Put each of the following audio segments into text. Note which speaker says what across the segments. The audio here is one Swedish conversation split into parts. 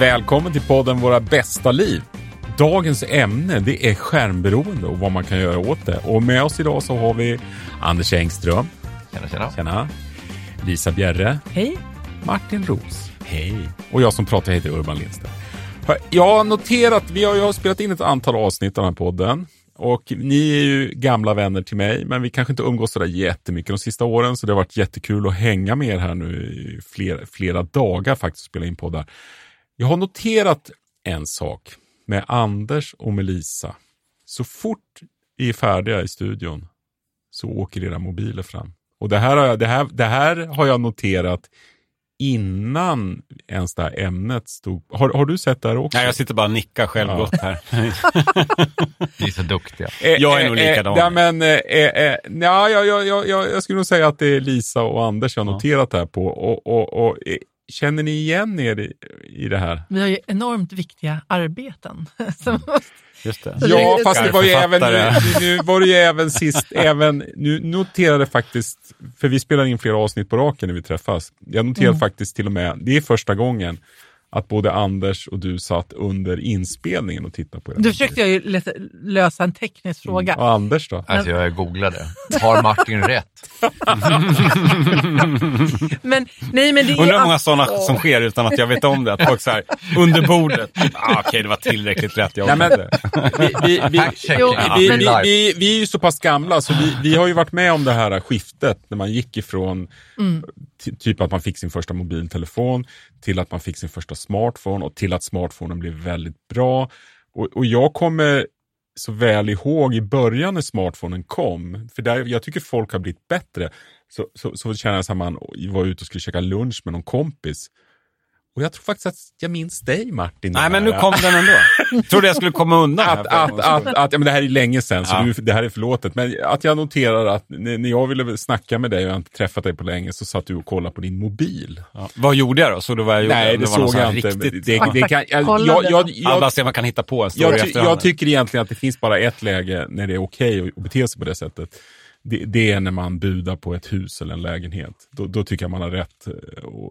Speaker 1: Välkommen till podden Våra bästa liv. Dagens ämne det är skärmberoende och vad man kan göra åt det. Och med oss idag så har vi Anders Engström.
Speaker 2: Tjena, tjena.
Speaker 1: Tjena. Lisa Bjerre.
Speaker 3: Hej.
Speaker 1: Martin Ros. Hej. Och jag som pratar heter Urban Lindstedt. Jag har noterat, vi har, jag har spelat in ett antal avsnitt av den här podden. Och ni är ju gamla vänner till mig, men vi kanske inte umgås sådär jättemycket de sista åren, så det har varit jättekul att hänga med er här nu i flera, flera dagar faktiskt och spela in poddar. Jag har noterat en sak med Anders och med Lisa. Så fort vi är färdiga i studion så åker era mobiler fram. Och det här har jag, det här, det här har jag noterat innan ens det här ämnet stod. Har, har du sett det här också?
Speaker 4: Nej, jag sitter bara och nickar självgott här.
Speaker 2: Ni är så duktiga.
Speaker 1: Eh,
Speaker 4: Jag är nog likadan.
Speaker 1: Eh, ja, men, eh, eh, ja, ja, ja, ja, ja, jag skulle nog säga att det är Lisa och Anders jag har noterat det här på. Och, och, och, eh, känner ni igen er i, i det här?
Speaker 3: Vi har ju enormt viktiga arbeten. som-
Speaker 4: Just det.
Speaker 1: Ja, fast det var ju även, nu var det ju även sist, även, nu noterade faktiskt, för vi spelar in flera avsnitt på raken när vi träffas. Jag noterade
Speaker 3: Mm.
Speaker 1: faktiskt till och med, det är första gången, att både Anders och du satt under inspelningen och tittade på det.
Speaker 3: Då försökte jag ju lösa en teknisk fråga.
Speaker 1: Och Anders då?
Speaker 2: Alltså jag googlade. Har Martin rätt?
Speaker 3: Men nej, men det är
Speaker 4: Undrar hur många sådana som sker utan att jag vet om det. Att folk så här, under bordet. Ah, Okej, det var tillräckligt rätt. Jag
Speaker 1: men,
Speaker 4: orkade.
Speaker 1: vi, vi, vi, vi, vi, vi, vi är ju så pass gamla så vi, vi har ju varit med om det här skiftet när man gick ifrån ty- typ att man fick sin första mobiltelefon till att man fick sin första smartphone och till att smartphonen blev väldigt bra. Och, och jag kommer så väl ihåg i början när smartphonen kom, för där, jag tycker folk har blivit bättre, så, så, så känner jag att man var ute och skulle käka lunch med någon kompis. Och jag tror faktiskt att jag minns dig Martin.
Speaker 4: Nej, men nu kom den ändå. Trodde jag skulle komma undan.
Speaker 1: Att, att, att, att, ja, men det här är länge sedan, så
Speaker 4: Ja.
Speaker 1: du, det här är förlåtet. Men att jag noterar att när jag ville snacka med dig och jag inte träffat dig på länge så satt du och kollade på din mobil.
Speaker 4: Ja. Vad gjorde jag då? Så då var jag gjorde?
Speaker 1: Nej, det,
Speaker 4: var någon
Speaker 1: såg jag inte.
Speaker 4: Riktigt,
Speaker 1: det, det, det kan, jag, jag, jag,
Speaker 4: jag,
Speaker 1: jag,
Speaker 4: bara se om man kan hitta på en story
Speaker 1: jag, ty, jag tycker egentligen att det finns bara ett läge när det är okej att bete sig på det sättet. Det, det är när man budar på ett hus eller en lägenhet. Då, då tycker jag man har rätt eh,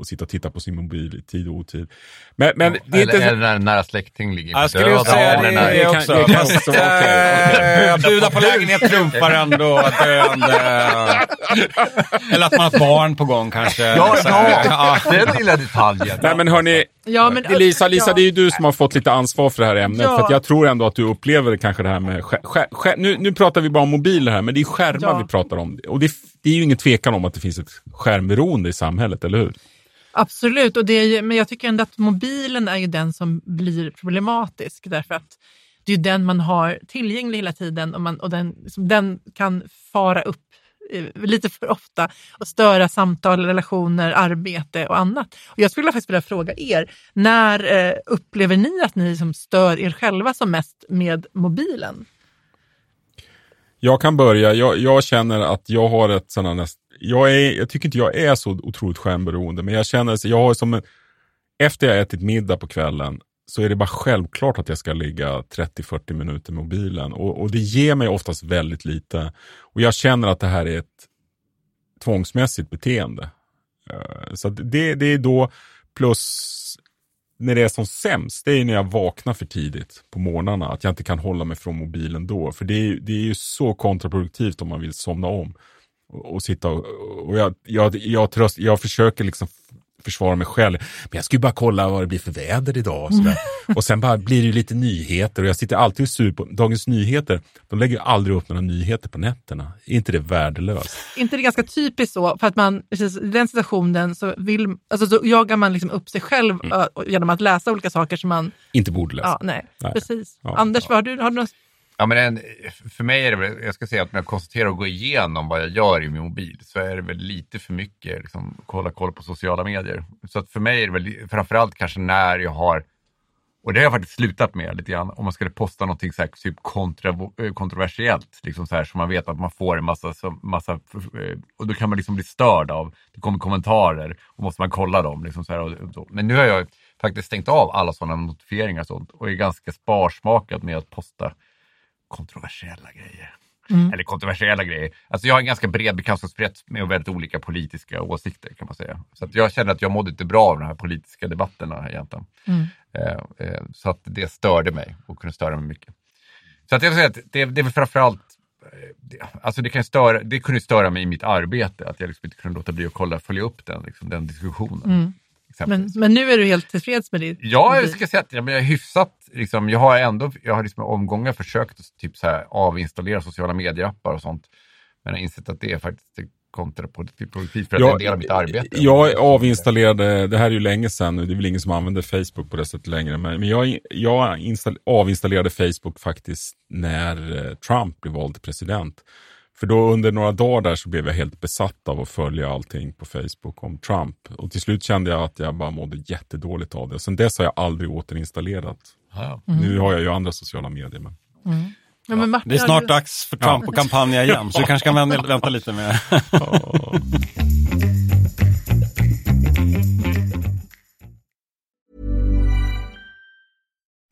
Speaker 1: att sitta och titta på sin mobil i tid och otid. Men, men det är
Speaker 2: Eller,
Speaker 1: inte...
Speaker 2: eller när en nära släkting ligger
Speaker 4: Jag skulle ju säga
Speaker 2: Ja,
Speaker 4: det, också.
Speaker 1: det kan också
Speaker 4: äh, buda på lägenhet trumfar ändå döende. Eller att man har ett barn på gång kanske.
Speaker 2: Ja,
Speaker 4: Så
Speaker 2: ja, den lilla detaljen.
Speaker 1: Nej men hörni,
Speaker 3: Ja, men,
Speaker 1: Lisa, Lisa
Speaker 3: ja.
Speaker 1: det är ju du som har fått lite ansvar för det här ämnet.
Speaker 3: Ja.
Speaker 1: För att jag tror ändå att du upplever kanske det här med... skär- skär- skär- nu, nu pratar vi bara om mobiler här, men det är skärmar
Speaker 3: Ja
Speaker 1: vi pratar om. Och det, det är ju ingen tvekan om att det finns ett skärmberoende i samhället, eller hur?
Speaker 3: Absolut, och det är ju, men jag tycker ändå att mobilen är ju den som blir problematisk därför att det är ju den man har tillgänglig hela tiden och, man, och den, liksom, den kan fara upp eh, lite för ofta och störa samtal, relationer, arbete och annat. Och jag skulle faktiskt vilja fråga er, när eh, upplever ni att ni liksom stör er själva som mest med mobilen?
Speaker 1: Jag kan börja. Jag, jag känner att jag har ett sådant näst... Jag, är, jag tycker inte jag är så otroligt skärmberoende, men jag känner att jag har som en... Efter jag ätit middag på kvällen så är det bara självklart att jag ska ligga 30-40 minuter med mobilen. Och, och det ger mig oftast väldigt lite. Och jag känner att det här är ett tvångsmässigt beteende. Eh, så det, det är då plus när det är som sämst, det är när jag vaknar för tidigt på morgnarna. Att jag inte kan hålla mig från mobilen då. För det är, det är ju så kontraproduktivt om man vill somna om. Och, och sitta och, och jag, jag, jag, tröst, jag försöker liksom försvara mig själv. Men jag ska ju bara kolla vad det blir för väder idag. Och, sådär. och sen bara blir det ju lite nyheter. Och jag sitter alltid sur på Dagens Nyheter. De lägger ju aldrig upp några nyheter på nätterna. Är inte det värdelöst?
Speaker 3: inte det ganska typiskt så? För att man, precis, i den situationen så, vill, alltså, så jagar man liksom upp sig själv ö, genom att läsa olika saker som man...
Speaker 1: Inte borde läsa.
Speaker 3: Ja, nej,
Speaker 1: Nej.
Speaker 3: precis.
Speaker 1: Ja,
Speaker 3: Anders, vad har du, har du något?
Speaker 2: Ja, men en, för mig är det väl, jag ska säga att när jag konstaterar och går igenom vad jag gör i min mobil så är det väl lite för mycket liksom, kolla, koll på sociala medier. Så att för mig är det väl framförallt kanske när jag har, och det har jag faktiskt slutat med lite grann, om man skulle posta någonting så här, typ kontra, eh, kontroversiellt, liksom så här, så man vet att man får en massa, så, massa eh, och då kan man liksom bli störd av, det kommer kommentarer och måste man kolla dem. Liksom så här, och, och. Men nu har jag faktiskt stängt av alla sådana notifieringar och sånt och är ganska sparsmakad med att posta kontroversiella grejer.
Speaker 3: Mm.
Speaker 2: Eller kontroversiella grejer. Alltså jag har en ganska bred bekantskapskrets med väldigt olika politiska åsikter kan man säga. Så att jag kände att jag mådde inte bra av de här politiska debatterna egentligen.
Speaker 3: Mm.
Speaker 2: Eh, eh, så att det störde mig och kunde störa mig mycket. Så att jag säga att det, det är väl framförallt eh, Alltså det, kan störa, det kunde störa mig i mitt arbete, att jag liksom inte kunde låta bli att kolla, följa upp den, liksom, den diskussionen.
Speaker 3: Mm. Men, men nu är du helt tillfreds med ditt
Speaker 2: Ja, jag ska säga att ja, men jag är hyfsat, liksom, jag har ändå, jag har liksom omgångar försökt att typ så här, avinstallera sociala medieappar och sånt. Men jag har insett att det är faktiskt kontraproduktivt för att det är en del av mitt arbete.
Speaker 1: Jag avinstallerade, det här är ju länge sedan nu, det är väl ingen som använder Facebook på det sättet längre, men, men jag, jag install, avinstallerade Facebook faktiskt när eh, Trump blev vald till president. För då under några dagar där så blev jag helt besatt av att följa allting på Facebook om Trump. Och till slut kände jag att jag bara mådde jättedåligt av det. Och sen dess har jag aldrig återinstallerat.
Speaker 2: Ja.
Speaker 1: Nu har jag ju andra sociala medier. Men...
Speaker 3: Ja, men Martin,
Speaker 4: Det är snart
Speaker 3: du-
Speaker 4: dags för Trump att kampanja igen, så du kanske kan vänta, vänta lite med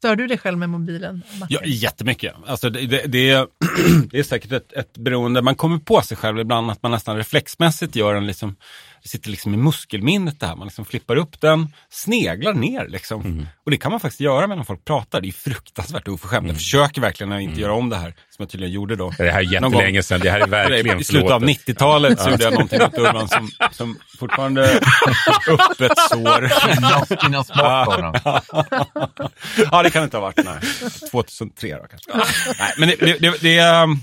Speaker 3: stör du dig själv med mobilen? Martin?
Speaker 4: Ja, jättemycket. Alltså det, det, det, är, det är säkert ett, ett beroende. Man kommer på sig själv ibland att man nästan reflexmässigt gör en liksom, det sitter liksom i muskelminnet det här. Man liksom flippar upp den, sneglar ner liksom. Och det kan man faktiskt göra när folk pratar. Det är fruktansvärt oförskämt. Jag försöker verkligen att inte göra om det här, som jag tydligen gjorde då.
Speaker 1: Det här är
Speaker 4: Någon
Speaker 1: jättelänge
Speaker 4: gång.
Speaker 1: sedan, det här är verkligen
Speaker 4: I slutet av
Speaker 1: förlåtet.
Speaker 4: 90-talet så gjorde jag någonting mot Urban som, som fortfarande öppet sår.
Speaker 2: Innan, smartphonen.
Speaker 4: ja, det kan det inte ha varit. Nej. 2003 då kanske. nej, men det, det, det, det, är, um,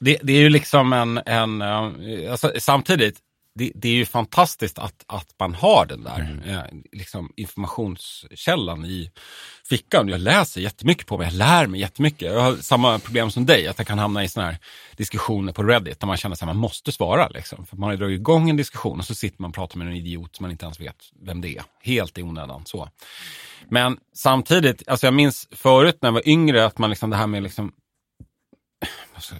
Speaker 4: det, det är ju liksom en, en um, alltså, samtidigt, det, det är ju fantastiskt att, att man har den där eh, liksom informationskällan i fickan. Jag läser jättemycket på mig, jag lär mig jättemycket. Jag har samma problem som dig, att jag kan hamna i såna här diskussioner på Reddit där man känner att man måste svara. Liksom. För man dragit igång en diskussion och så sitter man och pratar med en idiot som man inte ens vet vem det är. Helt i onödan. Så. Men samtidigt, alltså jag minns förut när jag var yngre att man liksom det här med liksom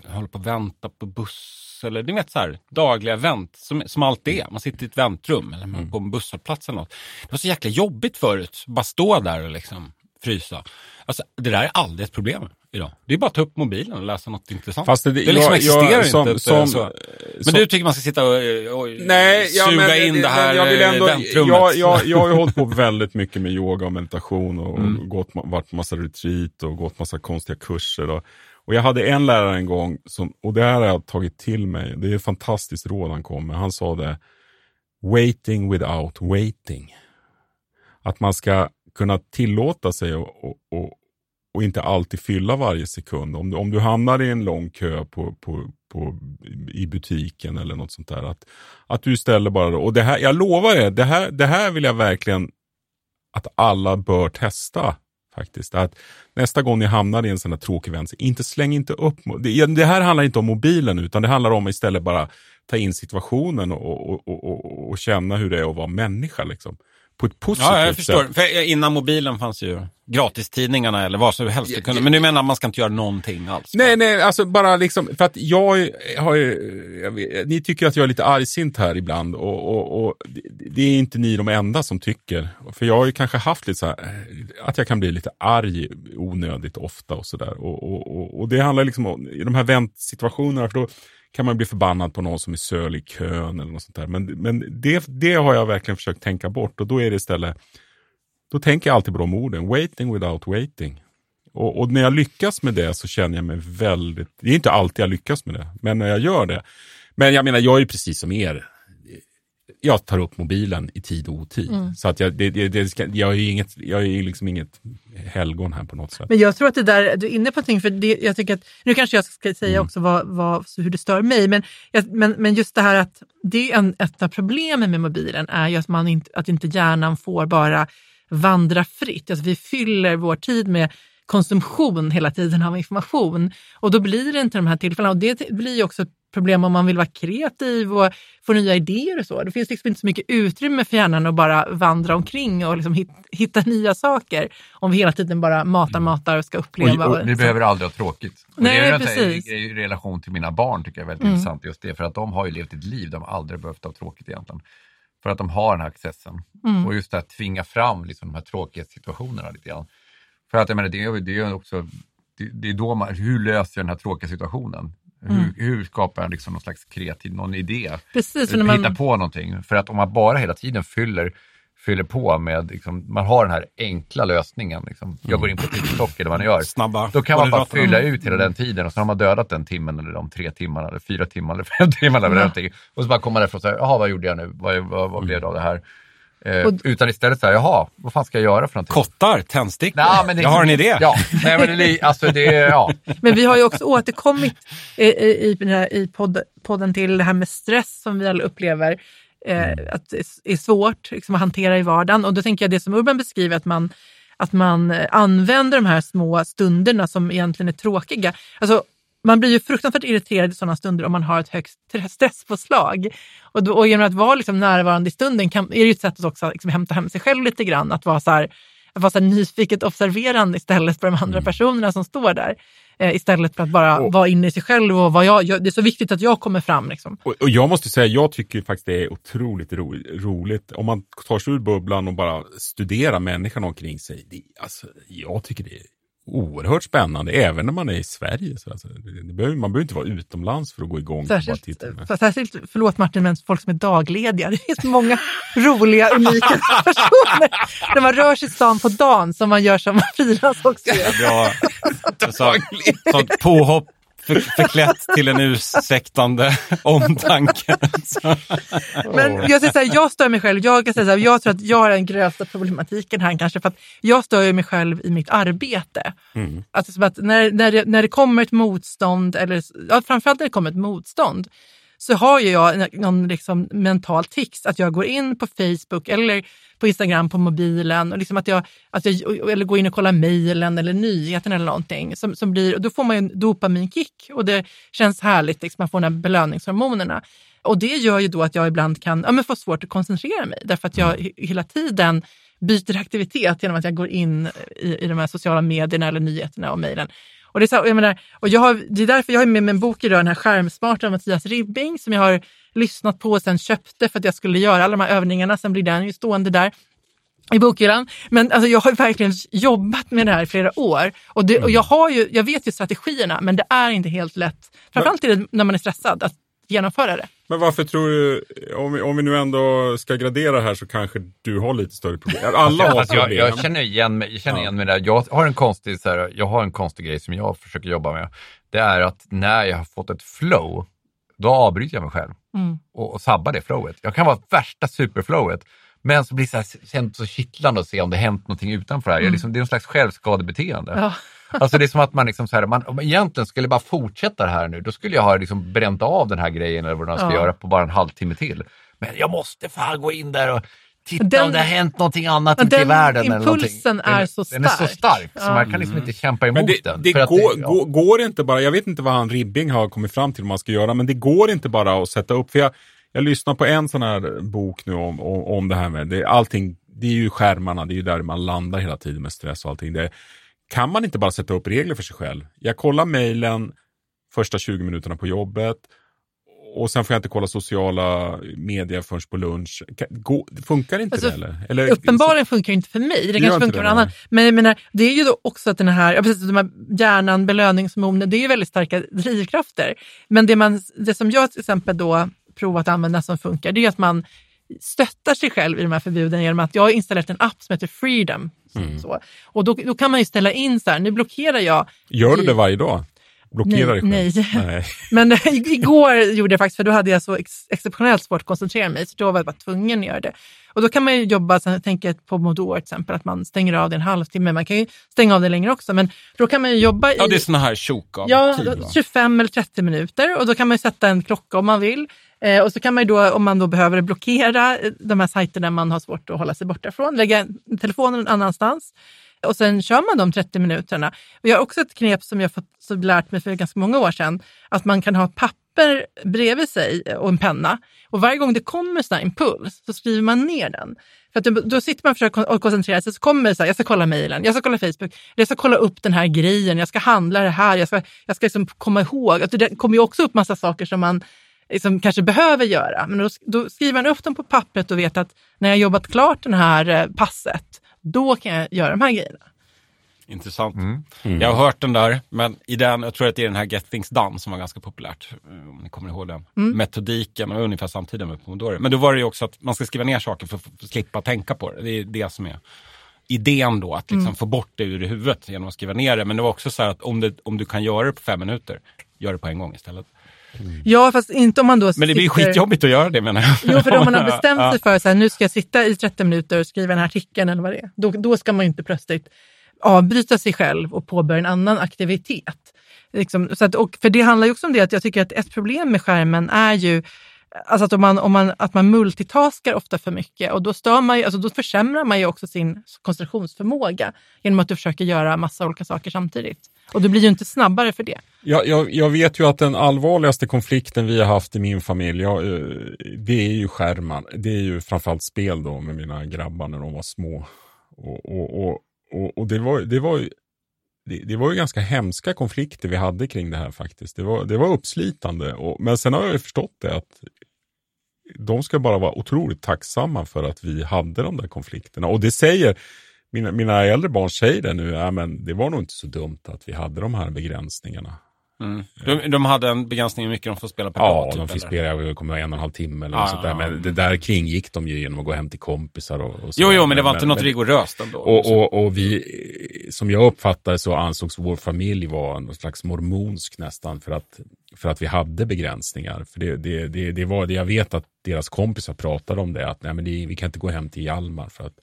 Speaker 4: jag hålla på och vänta på buss eller ni vet så här dagliga vänt som, som allt är. Man sitter i ett väntrum eller man- på en busshållplats eller något. Det var så jäkla jobbigt förut, bara stå där och liksom frysa. Alltså det där är aldrig ett problem idag. Det är bara att ta upp mobilen och läsa något intressant.
Speaker 1: Fast det-
Speaker 4: det liksom
Speaker 1: jag-
Speaker 4: existerar
Speaker 1: jag- som-
Speaker 4: inte
Speaker 1: som-
Speaker 4: så. Men
Speaker 1: som-
Speaker 4: du tycker man ska sitta och, och
Speaker 1: Nej, ja,
Speaker 4: suga
Speaker 1: men,
Speaker 4: in det här
Speaker 1: jag, vill
Speaker 4: eh,
Speaker 1: ändå,
Speaker 4: väntrummet?
Speaker 1: jag, jag, jag har ju hållit på väldigt mycket med yoga och meditation och
Speaker 4: Mm.
Speaker 1: gått, varit på massa retreat och gått massa konstiga kurser. Och, och jag hade en lärare en gång, som, och det här har jag tagit till mig, det är ett fantastiskt råd han kom med. Han sa det, waiting without waiting. Att man ska kunna tillåta sig och, och, och, och inte alltid fylla varje sekund. Om du, om du hamnar i en lång kö på, på, på, i butiken eller något sånt där. Att, att du istället bara, och det här, jag lovar er, det här, det här vill jag verkligen att alla bör testa. Faktiskt. Att nästa gång ni hamnar i en sån här tråkig vänster, inte släng inte upp. Det, det här handlar inte om mobilen utan det handlar om istället bara ta in situationen och, och, och, och, och känna hur det är att vara människa. Liksom. På ett positivt
Speaker 4: Ja, jag förstår.
Speaker 1: sätt.
Speaker 4: För innan mobilen fanns ju gratistidningarna eller vad som helst. kunde- Men du menar att man ska inte göra någonting alls?
Speaker 1: Nej, nej, alltså bara liksom, för att jag har ju, jag vet, ni tycker att jag är lite argsint här ibland och, och, och det- är inte ni de enda som tycker. För jag har ju kanske haft lite så här, att jag kan bli lite arg onödigt ofta och sådär. Och, och, och, och det handlar liksom om, i de här väntsituationerna, för då kan man bli förbannad på någon som är sölig i kön eller något sånt där. Men, men det, det har jag verkligen försökt tänka bort och då är det istället, då tänker jag alltid på de orden, waiting without waiting. Och, och när jag lyckas med det så känner jag mig väldigt, det är inte alltid jag lyckas med det, men när jag gör det. Men jag menar, jag är ju precis som er. Jag tar upp mobilen i tid och otid. Så att jag, det, det, det ska, jag är ju inget, jag är ju liksom inget helgon här på något sätt.
Speaker 3: Men jag tror att det där, du är inne på någonting, för det, jag tycker att, nu kanske jag ska säga
Speaker 1: Mm.
Speaker 3: också vad, vad, hur det stör mig, men, men, men just det här att det är en, ett av problemen med mobilen är ju att, man inte, att inte hjärnan får bara vandra fritt. Alltså vi fyller vår tid med konsumtion hela tiden av information och då blir det inte de här tillfällena. Och det blir också ett problem om man vill vara kreativ och få nya idéer och så. Det finns liksom inte så mycket utrymme för hjärnan att bara vandra omkring och liksom hit, hitta nya saker om vi hela tiden bara matar, matar och ska uppleva.
Speaker 2: Och, och vi behöver aldrig ha tråkigt. Och
Speaker 3: Nej,
Speaker 2: det är precis. i relation till mina barn tycker jag är väldigt
Speaker 3: Mm.
Speaker 2: intressant just det. För att de har ju levt ett liv de aldrig behövt ha tråkigt egentligen. För att de har den här accessen.
Speaker 3: Mm.
Speaker 2: Och just det här tvinga fram liksom, de här tråkighetssituationerna lite grann. För att jag menar, det är, det är också, det, det är då man, hur löser jag den här tråkiga situationen? Hur, hur skapar jag liksom någon slags kreativ, någon idé?
Speaker 3: Precis, när man,
Speaker 2: Hitta på någonting. För att om man bara hela tiden fyller, fyller på med, liksom, man har den här enkla lösningen. Liksom. Jag går in på TikTok eller vad man gör.
Speaker 4: Snabba
Speaker 2: Då kan man bara fylla ut hela den tiden och så har man dödat den timmen eller de tre timmarna eller fyra timmar eller fem timmar eller någonting. Och så bara kommer man därifrån och säger, jaha vad gjorde jag nu? Vad, vad, vad blev det av det här? Eh,
Speaker 3: Och-
Speaker 2: utan istället så här, jaha, vad fan ska jag göra för någonting?
Speaker 4: Kottar, tändstickor.
Speaker 2: Nej, men det-
Speaker 4: jag har en idé.
Speaker 2: Ja, nej men det, alltså det, ja.
Speaker 3: Men vi har ju också återkommit i, i, i, den här, i podd, podden till det här med stress som vi alla upplever. Eh, att det är svårt liksom, att hantera i vardagen. Och då tänker jag det som Urban beskriver, att man, att man eh, använder de här små stunderna som egentligen är tråkiga. Alltså, man blir ju fruktansvärt irriterad i sådana stunder om man har ett högt stresspåslag. Och, då, och genom att vara liksom närvarande i stunden kan, är det ju ett sätt att också liksom hämta hem sig själv lite grann. Att vara så här, att vara så nyfiket observerande istället för de andra personerna som står där. Eh, istället för att bara
Speaker 1: Och-
Speaker 3: vara inne i sig själv och vad jag, jag, det är så viktigt att jag kommer fram. Liksom.
Speaker 1: Och, och jag måste säga, jag tycker faktiskt det är otroligt ro, roligt om man tar sig ur bubblan och bara studerar människan omkring sig. Det, alltså, jag tycker det är oerhört spännande, även när man är i Sverige. Så alltså, behöver, man behöver inte vara utomlands för att gå igång.
Speaker 3: Särskilt,
Speaker 1: med.
Speaker 3: för, särskilt, förlåt Martin, men folk som är daglediga. Det finns många roliga, unika personer. När man rör sig i stan på dagen som man gör som frilans också.
Speaker 4: Bra. Så, sånt påhopp för, förklätt till en ursäktande omtanke.
Speaker 3: Men jag, säger så här, jag stör mig själv. Jag, kan säga så här, jag tror att jag har den grövsta problematiken här kanske. För att jag stör mig själv i mitt arbete. Är som att när, när, det, när det kommer ett motstånd, eller ja, framförallt när det kommer ett motstånd, så har ju jag någon liksom mental tics att jag går in på Facebook eller på Instagram på mobilen och liksom att jag, att jag, eller går in och kollar mejlen eller nyheten eller någonting. Som, som blir, och då får man ju en dopaminkick och det känns härligt, liksom, man får de här belöningshormonerna. Och det gör ju då att jag ibland kan ja, men få svårt att koncentrera mig därför att jag he- hela tiden byter aktivitet genom att jag går in i, i de här sociala medierna eller nyheterna och mejlen. Och det, är så, jag menar, och jag har, det är därför jag har med mig en bok idag, den här Skärmsmarta av Mattias Ribbing som jag har lyssnat på och sen köpte för att jag skulle göra alla de här övningarna. Sen blir den ju stående där i bokhyllan. Men alltså, jag har verkligen jobbat med det här i flera år. Och, det, och jag, har ju, jag vet ju strategierna, men det är inte helt lätt. Framförallt när man är stressad att genomföra det.
Speaker 1: Men varför tror du, om vi, om vi nu ändå ska gradera här så kanske du har lite större problem. Alla har
Speaker 2: Alltså, jag,
Speaker 1: problem.
Speaker 2: jag känner igen mig, jag känner igen mig där. Jag har, en konstig, så här, jag har en konstig grej som jag försöker jobba med. Det är att när jag har fått ett flow, då avbryter jag mig själv
Speaker 3: Mm.
Speaker 2: och, och sabbar det flowet. Jag kan vara värsta superflowet, men så blir det så, här, så kittlande att se om det hänt någonting utanför det här. Jag, liksom, det är någon slags självskadebeteende.
Speaker 3: Ja.
Speaker 2: Alltså det är som att man, liksom så här, man om man egentligen skulle bara fortsätta det här nu, då skulle jag ha liksom bränt av den här grejen eller vad man ska
Speaker 3: Ja.
Speaker 2: göra på bara en halvtimme till. Men jag måste fan gå in där och titta
Speaker 3: Den-
Speaker 2: om det har hänt någonting annat
Speaker 3: Ja,
Speaker 2: ute i
Speaker 3: den
Speaker 2: världen. eller någonting.
Speaker 3: impulsen är så
Speaker 2: Den är så
Speaker 3: stark.
Speaker 2: stark, så
Speaker 3: Ja.
Speaker 2: man kan liksom inte kämpa emot
Speaker 1: Men det,
Speaker 2: den.
Speaker 1: det,
Speaker 2: För att
Speaker 1: går,
Speaker 2: ja.
Speaker 1: går, går inte bara, jag vet inte vad han Ribbing har kommit fram till vad man ska göra, men det går inte bara att sätta upp, för jag, jag lyssnar på en sån här bok nu om, om, om det här med, det, allting, det är ju skärmarna, det är ju där man landar hela tiden med stress och allting. Det, kan man inte bara sätta upp regler för sig själv? Jag kollar mejlen första 20 minuterna på jobbet och sen får jag inte kolla sociala medier förrän på lunch. Gå, funkar inte
Speaker 3: Alltså,
Speaker 1: det eller? eller?
Speaker 3: Uppenbarligen funkar det inte för mig. Det, kanske funkar för någon annan. Men jag menar, det är ju då också att den här, ja, precis, de här hjärnan, belöningshormoner, det är ju väldigt starka drivkrafter. Men det, man, det som jag till exempel då provat att använda som funkar, det är ju att man stöttar sig själv i de här förbuden genom att jag har installerat en app som heter Freedom.
Speaker 1: Mm.
Speaker 3: Så. Och då, då kan man ju ställa in så här, nu blockerar jag
Speaker 1: Gör du
Speaker 3: i-
Speaker 1: det varje dag? Blockerar dig
Speaker 3: Nej,
Speaker 1: själv?
Speaker 3: nej.
Speaker 1: nej.
Speaker 3: Men eh, igår gjorde jag faktiskt, för då hade jag så ex exceptionellt svårt att koncentrera mig, så då var jag bara tvungen att göra det. Och då kan man ju jobba, så jag tänker på Modor till exempel, att man stänger av det en halvtimme. Man kan ju stänga av det längre också, men då kan man ju jobba i
Speaker 4: Ja, det är såna här tjok av
Speaker 3: ja,
Speaker 4: tid. va?
Speaker 3: 25 eller 30 minuter och då kan man ju sätta en klocka om man vill. Eh, och så kan man ju då, om man då behöver blockera eh, de här sajterna man har svårt att hålla sig borta från, lägga telefonen någon annanstans. Och sen kör man de 30 minuterna. Och jag har också ett knep som jag fått så lärt mig för ganska många år sedan, att man kan ha ett papper bredvid sig eh, och en penna. Och varje gång det kommer en sån impuls så skriver man ner den. För att då, då sitter man och försöker koncentrera sig, så kommer det så här, jag ska kolla mejlen, jag ska kolla Facebook, jag ska kolla upp den här grejen, jag ska handla det här, jag ska, jag ska liksom komma ihåg. Att det kommer ju också upp massa saker som man liksom kanske behöver göra. Men då, då skriver man upp dem på pappret och vet att när jag jobbat klart det här eh, passet, då kan jag göra de här grejerna.
Speaker 4: Intressant.
Speaker 1: Mm.
Speaker 4: Jag har hört den där, men i den, jag tror att det är den här Get Things Done som var ganska populärt. eh, Om ni kommer ihåg den. Metodiken och ungefär samtidigt med Pomodoro. Men då var det ju också att man ska skriva ner saker för att slippa tänka på det. Det är det som är idén då, att liksom få bort det ur huvudet genom att skriva ner det. Men det var också så här att om, det, om du kan göra det på fem minuter, gör det på en gång istället.
Speaker 3: Ja, fast inte om man då
Speaker 4: Men det blir
Speaker 3: sitter...
Speaker 4: skitjobbigt att göra det menar jag.
Speaker 3: Jo, för om man har bestämt sig för att nu ska jag sitta i 30 minuter och skriva den här artikeln eller vad det är, då, då ska man ju inte plötsligt avbryta sig själv och påbörja en annan aktivitet. Liksom, så att, och för det handlar ju också om det att jag tycker att ett problem med skärmen är ju alltså att, om man, om man, att man multitaskar ofta för mycket och då, stör man ju, alltså då försämrar man ju också sin koncentrationsförmåga genom att du försöker göra massa olika saker samtidigt. Och du blir ju inte snabbare för det.
Speaker 1: Jag, jag, jag vet ju att den allvarligaste konflikten vi har haft i min familj, jag, eh, det är ju skärmar. Det är ju framförallt spel då med mina grabbar när de var små. Och, och, och, och, och det, var, det, var ju, det, det var ju ganska hemska konflikter vi hade kring det här faktiskt. Det var, det var uppslitande. Och, men sen har jag ju förstått det att de ska bara vara otroligt tacksamma för att vi hade de där konflikterna. Och det säger, mina, mina äldre barn säger det nu, äh, men det var nog inte så dumt att vi hade de här begränsningarna.
Speaker 4: Mm. De, de hade en begränsning hur mycket de får spela per
Speaker 1: Ja,
Speaker 4: dag.
Speaker 1: de
Speaker 4: typ,
Speaker 1: fick
Speaker 4: eller?
Speaker 1: spela, jag kommer en och en halv timme eller
Speaker 4: Ja,
Speaker 1: något sånt där. Men det där kringgick de ju genom att gå hem till kompisar och, och så
Speaker 4: Jo, jo, men det var inte något rigoröst ändå.
Speaker 1: Och, och, och vi, som jag uppfattade så ansågs vår familj vara någon slags mormonsk nästan för att, för att vi hade begränsningar. För det, det, det, det var det jag vet att deras kompisar pratade om det, att nej, men det, vi kan inte gå hem till Hjalmar för att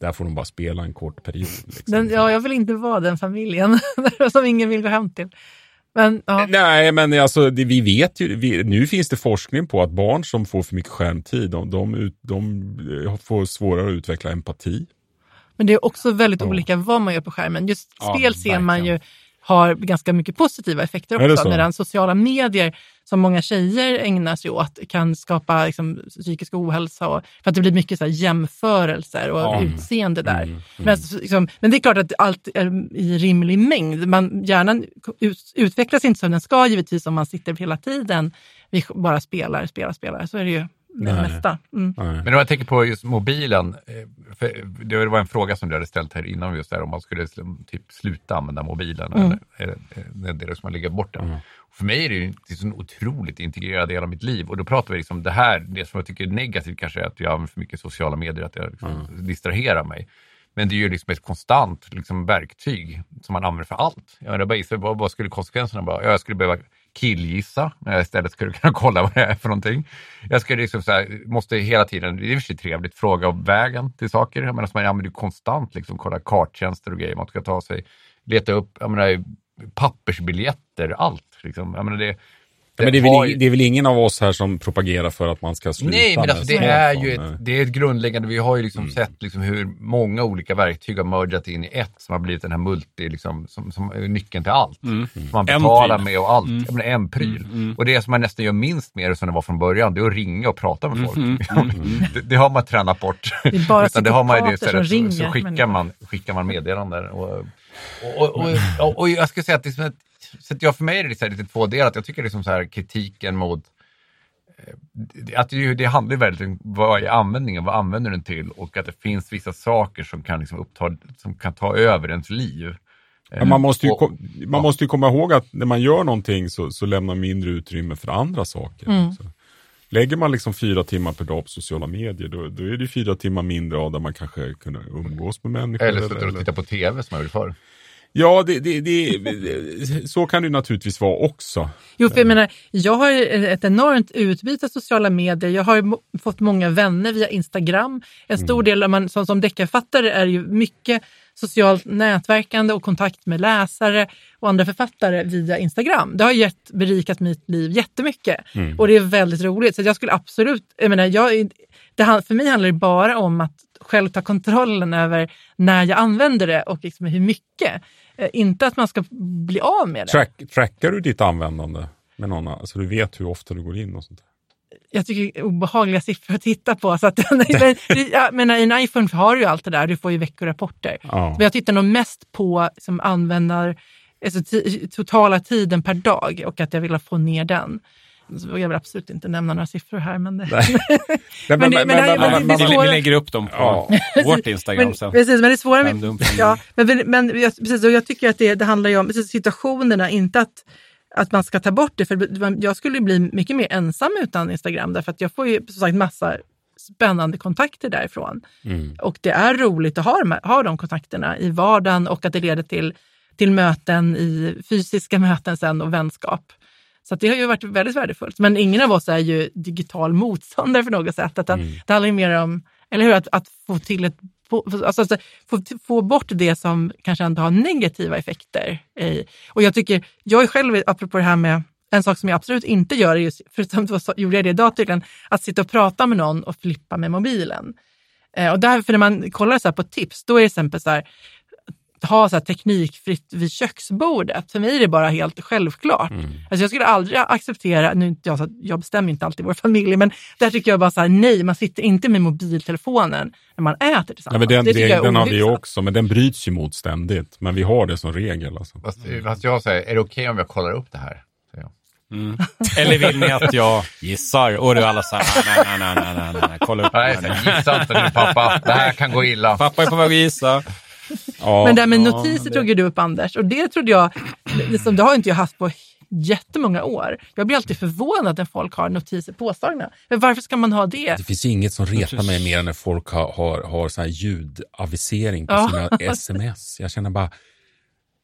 Speaker 1: där får de bara spela en kort period. Liksom.
Speaker 3: Den, ja, jag vill inte vara den familjen som ingen vill gå hem till. Men, ja.
Speaker 1: Nej, men alltså, det, vi vet ju, vi, nu finns det forskning på att barn som får för mycket skärmtid, de, de, de eh, får svårare att utveckla empati.
Speaker 3: Men det är också väldigt
Speaker 1: Ja.
Speaker 3: olika vad man gör på skärmen. Just
Speaker 4: Ja,
Speaker 3: spel ser man ju. Har ganska mycket positiva effekter också.
Speaker 1: så?
Speaker 3: Medan sociala medier som många tjejer ägnar sig åt kan skapa liksom, psykisk ohälsa. Och, för att det blir mycket så här, jämförelser och
Speaker 4: Ja.
Speaker 3: utseende där.
Speaker 1: Mm,
Speaker 3: Men, så- liksom, men det är klart att allt är i rimlig mängd. Man, hjärnan ut, utvecklas inte som den ska givetvis om man sitter hela tiden vi bara spelar, spelar, spelar. Så är det ju med det
Speaker 1: Nej.
Speaker 3: mesta. Mm.
Speaker 2: Men om jag tänker på just mobilen, eh, det var en fråga som du hade ställt här innan just där om man skulle typ sluta använda mobilen
Speaker 3: Mm.
Speaker 2: eller, eller, eller det som man lägger bort den. För mig är det det en sån otroligt integrerad del av mitt liv och då pratar vi liksom det här, det som jag tycker är negativt kanske är att jag använder för mycket sociala medier, att jag liksom distraherar mig. Men det är ju liksom ett konstant liksom, verktyg som man använder för allt. Jag bara, vad, vad skulle konsekvenserna vara? Ja, jag skulle behöva killgissa när jag istället skulle kunna kolla vad det är för någonting. Jag skulle liksom så här, måste hela tiden, det är i och för sig trevligt, fråga om vägen till saker. Jag menar, så man använder ju konstant liksom, kolla karttjänster och grejer man ska ta sig, leta upp, jag menar, pappersbiljetter, allt. Liksom. Jag menar, det,
Speaker 1: men det är, väl,
Speaker 2: ju-
Speaker 1: det är väl ingen av oss här som propagerar för att man ska sluta
Speaker 2: Nej, men alltså, det är ju ett, det är ett grundläggande, vi har ju liksom
Speaker 1: Mm.
Speaker 2: sett liksom hur många olika verktyg har mergat in i ett som har blivit den här multi, liksom, som, som är nyckeln till allt. Som man betalar med och allt. Ja, men en pryl. Och det som man nästan gör minst med som det var från början, det är att ringa och prata med folk. det, det har man tränat bort.
Speaker 3: Det är bara
Speaker 2: Utan det har man ju det så, så
Speaker 3: ringer
Speaker 2: skickar,
Speaker 3: människor.
Speaker 2: man, skickar man meddelanden. Och, och, och, och, och jag skulle säga att, det är som ett, så att jag, för mig är det så här lite tvådelat. Jag tycker liksom så här kritiken mot det- att det, det handlar ju väldigt om vad är användningen, vad använder den till och att det finns vissa saker som kan, liksom uppta, som kan ta över ens liv.
Speaker 1: Men man måste, ju,
Speaker 2: Och-
Speaker 1: kom, man måste ju komma ihåg att när man gör någonting så, så lämnar mindre utrymme för andra saker.
Speaker 3: Mm.
Speaker 1: Så lägger man liksom fyra timmar per dag på sociala medier, då, då är det fyra timmar mindre av där man kanske kunde umgås med människor.
Speaker 2: Eller sitter och tittar på tv som jag gjorde förr.
Speaker 1: Ja, det, det, det, så kan det naturligtvis vara också.
Speaker 3: Jo, för jag menar, jag har ett enormt utbyte av sociala medier. Jag har fått många vänner via Instagram. En stor del, av man, som, som deckarförfattare, är ju mycket socialt nätverkande och kontakt med läsare och andra författare via Instagram. Det har gett, berikat mitt liv jättemycket och det är väldigt roligt. Så jag skulle absolut, jag menar, jag, det, för mig handlar det bara om att själv ta kontrollen över när jag använder det och liksom hur mycket. Eh, Inte att man ska bli av med det.
Speaker 1: Track, trackar du ditt användande med någon annan? Så du vet hur ofta du går in och sånt
Speaker 3: jag tycker det är obehagliga siffror att titta på. Så att, men, jag menar, I en iPhone har du ju allt det där, du får ju veckorapporter.
Speaker 1: Ja.
Speaker 3: Men jag tittar nog mest på som användar, alltså, totala tiden per dag och att jag vill få ner den. Så jag vill absolut inte nämna några siffror här. Men, det,
Speaker 1: Nej,
Speaker 3: Men men det- men det- är
Speaker 4: vi
Speaker 3: svåra-
Speaker 4: lägger upp dem på
Speaker 1: Ja.
Speaker 4: vårt Instagram
Speaker 3: men,
Speaker 4: sen.
Speaker 3: precis, men det är svåra med, ja, men, men jag, precis, och jag tycker att det, det handlar ju om precis, situationerna, inte att, att man ska ta bort det. För jag skulle bli mycket mer ensam utan Instagram därför att jag får ju som sagt massa spännande kontakter därifrån. Och det är roligt att ha, ha de kontakterna i vardagen och att det leder till, till möten, i fysiska möten sen och vänskap. Så att det har ju varit väldigt värdefullt. Men ingen av oss är ju digital motståndare för något sätt. Utan Det handlar ju mer om eller hur, att, att få till ett alltså, alltså, få, få bort det som kanske ändå har negativa effekter. Och jag tycker, jag är själv, apropå det här med en sak som jag absolut inte gör, just, förutom då så gjorde jag det idag tydligen, att sitta och prata med någon och flippa med mobilen. Eh, och därför när man kollar så på tips, då är det exempel så här, ha så här teknikfritt vid köksbordet. För mig är det bara helt självklart. Alltså jag skulle aldrig acceptera, nu inte jag, så att jag bestämmer inte alltid i vår familj, men där tycker jag bara så här, nej, man sitter inte med mobiltelefonen när man äter
Speaker 1: Ja,
Speaker 3: tillsammans.
Speaker 1: men den,
Speaker 3: det
Speaker 1: den har vi också, men den bryts ju mot ständigt. Men vi har det som regel. Alltså.
Speaker 2: Fast, fast jag säger, är det okej om jag kollar upp det här? Jag.
Speaker 4: Eller vill ni att jag gissar? Och du alla så här, nej, nej, nej, nej, nej, nej, kolla upp det
Speaker 2: Nej, gissa inte nu pappa, det här kan gå illa.
Speaker 4: Pappa är på väg att gissa.
Speaker 1: Ja,
Speaker 3: Men det här med
Speaker 4: Ja,
Speaker 3: notiser tog ju du upp Anders och det trodde jag, liksom, det har inte jag haft på jättemånga år. Jag blir alltid förvånad när folk har notiser påslagna. Men varför ska man ha det?
Speaker 1: Det finns inget som retar mig mer än när folk har, har, har så här ljudavisering på
Speaker 3: Ja.
Speaker 1: sina sms. Jag känner bara,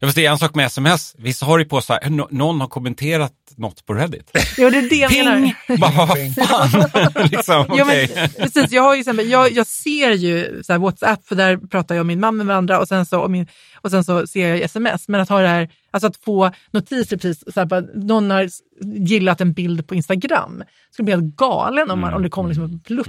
Speaker 4: Jag vill säga en sak med sms. Vissa har ju på så här, nå- någon har kommenterat något på Reddit.
Speaker 3: Ja, det är det jag menar.
Speaker 4: Bara, vad fan? liksom,
Speaker 3: Ja, men, precis, jag, har ju, jag, jag ser ju så här, WhatsApp, för där pratar jag och min mamma med varandra och sen så, och min, och sen så ser jag sms. Men att ha det här, alltså att få notiser precis, så här, bara, någon har gillat en bild på Instagram. skulle bli helt galen om, man, om det kom liksom en plupp.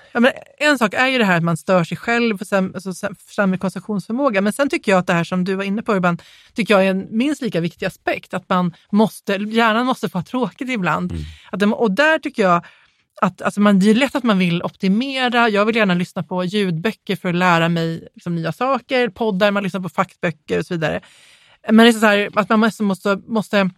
Speaker 3: ja, men en sak är ju det här att man stör sig själv och sen, alltså, sämre koncentrationsförmåga. Men sen tycker jag att det här som du var inne på Urban, tycker jag är en minst lika viktig aspekt. Att man måste, hjärnan måste få ha tråkigt ibland.
Speaker 1: Mm.
Speaker 3: Att det, och där tycker jag att alltså man, det är lätt att man vill optimera. Jag vill gärna lyssna på ljudböcker för att lära mig liksom, nya saker, poddar, man lyssnar på fackböcker och så vidare. Men det är så här, att man måste, måste, måste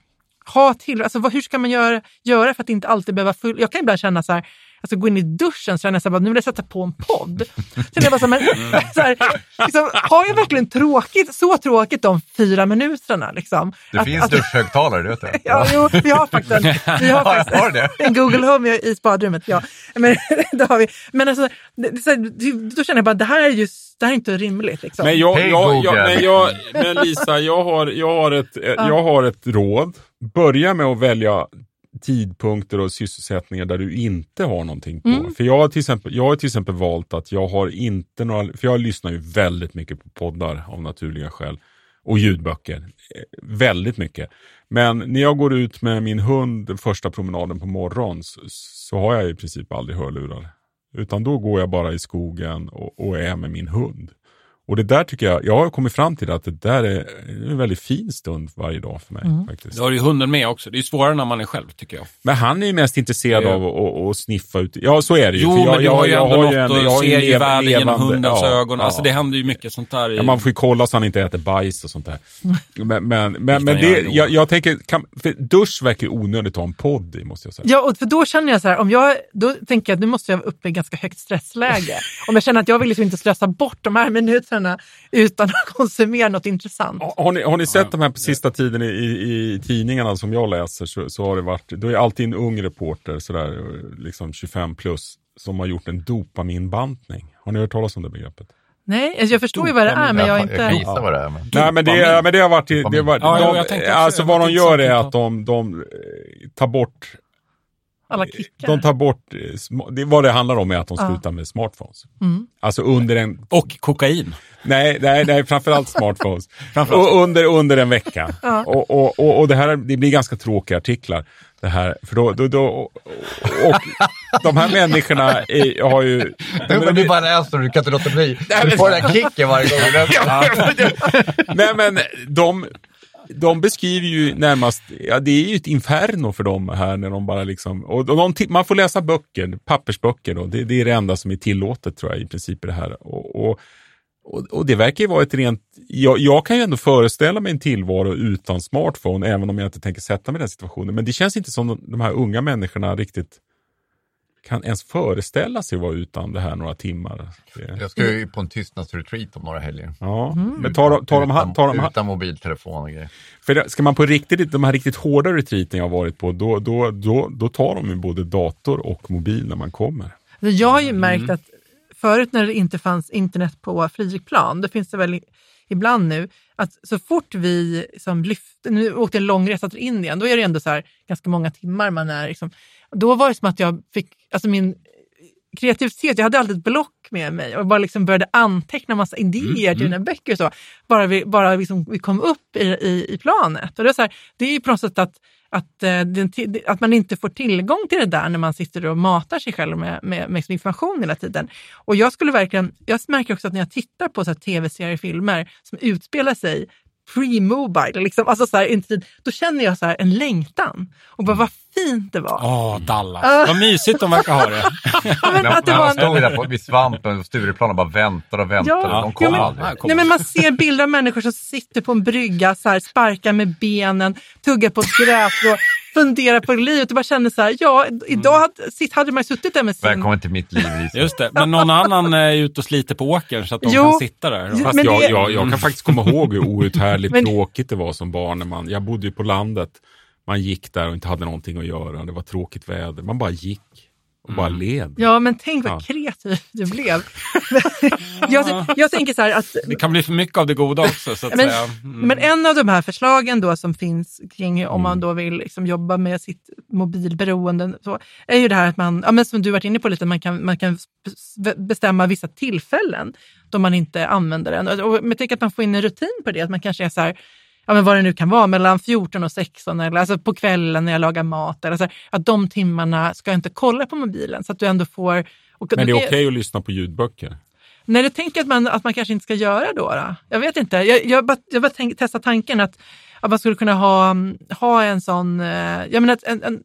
Speaker 3: ha till, alltså vad, hur ska man göra, göra för att inte alltid behöva full... Jag kan ibland känna så här, alltså gå in i duschen så jag nästan bara, nu vill jag sätta på en podd. Så jag bara så här, men, så här, liksom, har jag verkligen tråkigt, så tråkigt de fyra minuterna? Liksom?
Speaker 2: Det
Speaker 3: Att-
Speaker 2: finns
Speaker 3: att-
Speaker 2: duschhögtalare, du vet det?
Speaker 3: Ja, jo, vi har faktiskt en, vi har faktiskt
Speaker 2: har det?
Speaker 3: en Google Home i badrummet. Ja. Men, det har vi. Men alltså, det, det, så här, det- då känner jag bara, det här är, just, det här är inte rimligt. Liksom.
Speaker 1: Men, jag, jag, jag, men, jag, men Lisa, jag har, jag, har ett, jag har ett råd. Börja med att välja tidpunkter och sysselsättningar där du inte har någonting på.
Speaker 3: Mm.
Speaker 1: För jag har, till exempel, jag har till exempel valt att jag har inte några, för jag lyssnar ju väldigt mycket på poddar av naturliga skäl. Och ljudböcker. Eh, Väldigt mycket. Men när jag går ut med min hund första promenaden på morgonen så, så har jag i princip aldrig hörlurar. Utan då går jag bara i skogen och, och är med min hund. Och det där tycker jag, jag har kommit fram till att det där är en väldigt fin stund varje dag för mig.
Speaker 3: Mm.
Speaker 1: faktiskt.
Speaker 4: Då har ju hunden med också. Det är svårare när man är själv tycker jag.
Speaker 1: Men han är ju mest intresserad av att, att, att sniffa ut. Ja, så är det ju.
Speaker 4: Jo,
Speaker 1: För jag,
Speaker 4: men du
Speaker 1: jag,
Speaker 4: har ju ändå
Speaker 1: har
Speaker 4: något
Speaker 1: en-
Speaker 4: och ser ju
Speaker 1: lev-
Speaker 4: världen genom
Speaker 1: levande-
Speaker 4: hundens
Speaker 1: ja,
Speaker 4: ögon. Alltså
Speaker 1: ja.
Speaker 4: det händer ju mycket sånt där. I...
Speaker 1: Ja, man får ju kolla så han inte äter bajs och sånt där. Men, men, men, men
Speaker 4: han
Speaker 1: det, jag, jag tänker, kan, för dusch verkar onödigt att ha en podd i måste jag säga.
Speaker 3: Ja, och för då känner jag så här, om jag, då tänker jag att nu måste jag vara uppe i ganska högt stressläge. om jag känner att jag vill liksom inte slösa bort de här minuterna utan att konsumera något intressant.
Speaker 1: Har ni, har ni sett de här på sista tiden i, i, i tidningarna som jag läser så, så har det varit, då är alltid en ung reporter sådär, liksom 25 plus, som har gjort en dopaminbantning. Har ni hört talas om det begreppet?
Speaker 3: Nej, alltså jag förstår ju vad det är, men jag är
Speaker 2: Jag kan
Speaker 3: inte...
Speaker 2: gissa vad det är. Men...
Speaker 1: Nej men det, men det har varit, det har varit
Speaker 4: Ja, ja,
Speaker 1: de,
Speaker 4: jag
Speaker 1: alltså vad de gör är att de, de eh, tar bort
Speaker 3: Alla kickar.
Speaker 1: De tar bort, eh, det, vad det handlar om är att de
Speaker 3: Ja.
Speaker 1: slutar med smartphones.
Speaker 3: Mm.
Speaker 1: Alltså under en,
Speaker 4: Och kokain.
Speaker 1: nej, nej, nej framförallt smartphones.
Speaker 4: Framförallt.
Speaker 1: och under, under en vecka.
Speaker 3: Ja.
Speaker 1: Och, och, och, och det här det blir ganska tråkiga artiklar. Det här, för då, då, då, och, och de här människorna är, har ju...
Speaker 2: Men
Speaker 1: men
Speaker 2: du bara läser och du kan inte låta bli. Du får den här kicken varje gång. du läser.
Speaker 1: Nej men de, de beskriver ju närmast, ja det är ju ett inferno för dem här när de bara liksom, och de, man får läsa böcker, pappersböcker då, det, det är det enda som är tillåtet tror jag i princip i det här. Och, och, och, och det verkar ju vara ett rent, jag, jag kan ju ändå föreställa mig en tillvaro utan smartphone, även om jag inte tänker sätta mig i den situationen. Men det känns inte som de, de här unga människorna riktigt kan ens föreställa sig vara utan det här några timmar. Det,
Speaker 2: Jag ska ju på en tystnadsretreat om några helger.
Speaker 1: ja, men tar, de- tar, de,
Speaker 2: utan,
Speaker 1: tar de,
Speaker 2: utan mobiltelefon och grejer.
Speaker 1: För det- ska man på riktigt, de här riktigt hårda retreaten jag har varit på, då, då, då, då tar de ju både dator och mobil när man kommer.
Speaker 3: Jag har ju
Speaker 1: Mm.
Speaker 3: märkt att förut när det inte fanns internet på flygplan, då finns det väl ibland nu, att så fort vi som lyfte, nu åkte en lång resa till Indien, då är det ändå så här ganska många timmar man är liksom, då var det som att jag fick, alltså min kreativitet, jag hade alltid ett block med mig och bara liksom började anteckna massa idéer till mina böcker och så. Bara vi, bara liksom, vi kom upp i, i, i planet. Och det, är så här, det är ju på något sätt att, att, eh, att man inte får tillgång till det där när man sitter och matar sig själv med, med, med information hela tiden. Och jag skulle verkligen, jag märker också att när jag tittar på så tv-serier, filmer som utspelar sig pre-mobile, liksom, alltså så här, en tid, då känner jag så här en längtan. Och bara vad fint det var.
Speaker 4: Åh, Dallas.
Speaker 3: Ah.
Speaker 4: Vad mysigt de verkar ha det.
Speaker 3: Ja, men att det
Speaker 2: när
Speaker 3: var en-
Speaker 2: stod där på, vid svampen och Stureplan och bara väntade och väntade.
Speaker 3: Ja,
Speaker 2: de kom
Speaker 3: men-
Speaker 2: aldrig.
Speaker 4: Nej, kom.
Speaker 3: Nej, men man ser bilder av människor som sitter på en brygga, så här, sparkar med benen, tuggar på ett grässtrå, funderar på livet och bara känner så här, ja, idag hade, sitt, hade man suttit där med sin...
Speaker 2: Välkommen till mitt liv, Lisa.
Speaker 4: Just det, men någon annan är ute och sliter på åkern så att de
Speaker 3: Jo.
Speaker 4: kan sitta där.
Speaker 3: Jo.
Speaker 1: Fast
Speaker 3: Men
Speaker 1: jag,
Speaker 3: det-
Speaker 1: jag, jag kan faktiskt komma ihåg hur outhärdligt
Speaker 3: Men-
Speaker 1: tråkigt det var som barn. När man, jag bodde ju på landet. Man gick där och inte hade någonting att göra. Det var tråkigt väder. Man bara gick. Och bara led.
Speaker 3: Ja, men tänk vad
Speaker 1: Ja.
Speaker 3: kreativ du blev. jag, jag tänker så här att
Speaker 4: Det kan bli för mycket av det goda också, så att
Speaker 3: Men,
Speaker 4: säga. Mm.
Speaker 3: men en av de här förslagen då som finns kring om
Speaker 1: Mm.
Speaker 3: man då vill liksom jobba med sitt mobilberoende så, är ju det här att man, ja, men som du varit inne på lite, man kan, man kan be- bestämma vissa tillfällen då man inte använder den. Och, och jag tänker att man får in en rutin på det, att man kanske är så här, ja, men vad det nu kan vara, mellan 14 och 16 eller alltså på kvällen när jag lagar mat. Eller så att de timmarna ska jag inte kolla på mobilen så att du ändå får... Och,
Speaker 1: Men det är okej att lyssna på ljudböcker.
Speaker 3: Nej, det tänker att man, att man kanske inte ska göra då. då. Jag vet inte. Jag, jag bara, jag bara tänk, testa tanken att, att man skulle kunna ha, ha en sån... eh, Jag menar, en, en,